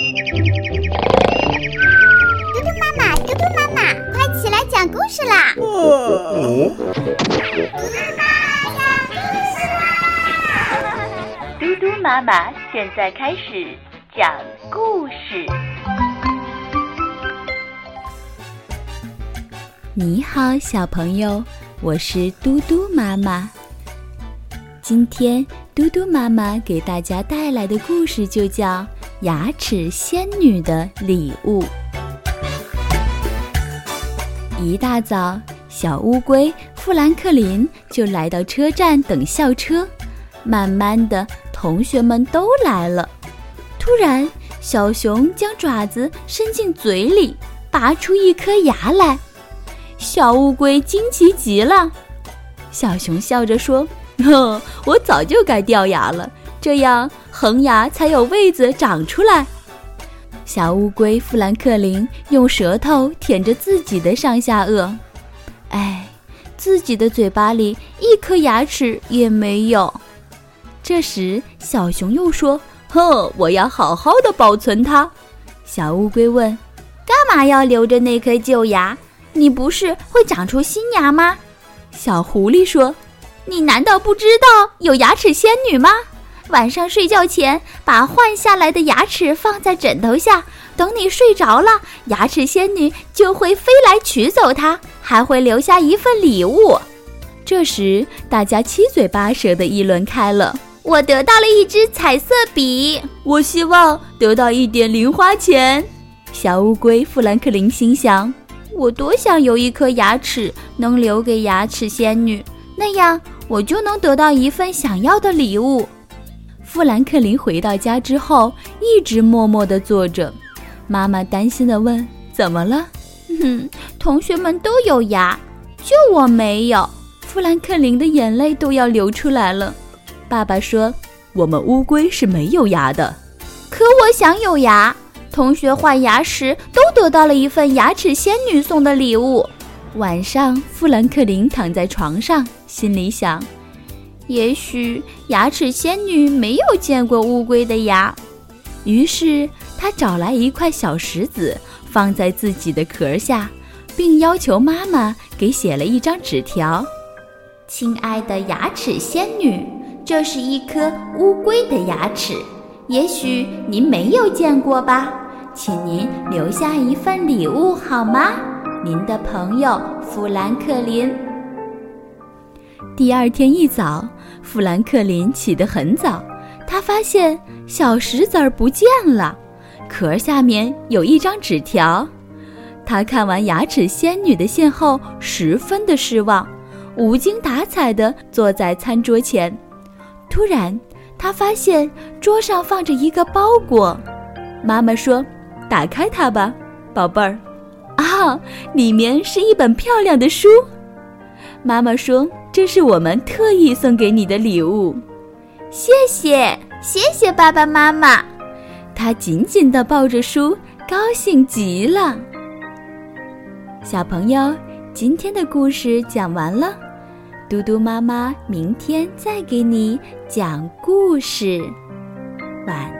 嘟嘟妈妈，嘟嘟妈妈，快起来讲故事啦！嘟嘟妈妈讲故事啦！嘟嘟妈妈现在开始讲故事。你好，小朋友，我是嘟嘟妈妈。今天嘟嘟妈妈给大家带来的故事就叫《牙齿仙女的礼物》。一大早，小乌龟富兰克林就来到车站等校车。慢慢的，同学们都来了。突然，小熊将爪子伸进嘴里，拔出一颗牙来。小乌龟惊奇极了，小熊笑着说：“呵，我早就该掉牙了，这样恒牙才有位子长出来。”小乌龟富兰克林用舌头舔着自己的上下颚，哎，自己的嘴巴里一颗牙齿也没有。这时，小熊又说：“呵，我要好好的保存它。”小乌龟问：“干嘛要留着那颗旧牙？”你不是会长出新牙吗？小狐狸说：“你难道不知道有牙齿仙女吗？晚上睡觉前把换下来的牙齿放在枕头下，等你睡着了，牙齿仙女就会飞来取走它，还会留下一份礼物。”这时，大家七嘴八舌地议论开了：“我得到了一支彩色笔，我希望得到一点零花钱。”小乌龟富兰克林心想。我多想有一颗牙齿能留给牙齿仙女，那样我就能得到一份想要的礼物。富兰克林回到家之后，一直默默地坐着。妈妈担心地问：“怎么了？”“哼，同学们都有牙，就我没有。”富兰克林的眼泪都要流出来了。爸爸说：“我们乌龟是没有牙的，可我想有牙。”同学换牙时都得到了一份牙齿仙女送的礼物。晚上，富兰克林躺在床上，心里想：也许牙齿仙女没有见过乌龟的牙。于是，他找来一块小石子，放在自己的壳下，并要求妈妈给写了一张纸条：“亲爱的牙齿仙女，这是一颗乌龟的牙齿。”也许您没有见过吧，请您留下一份礼物好吗？您的朋友富兰克林。第二天一早，富兰克林起得很早，他发现小石子儿不见了，壳下面有一张纸条。他看完牙齿仙女的信后，十分的失望，无精打采地坐在餐桌前。突然，他发现桌上放着一个包裹，妈妈说：“打开它吧，宝贝儿。”啊，里面是一本漂亮的书。妈妈说：“这是我们特意送给你的礼物。”谢谢，谢谢爸爸妈妈。他紧紧地抱着书，高兴极了。小朋友，今天的故事讲完了。嘟嘟妈妈明天再给你讲故事，晚。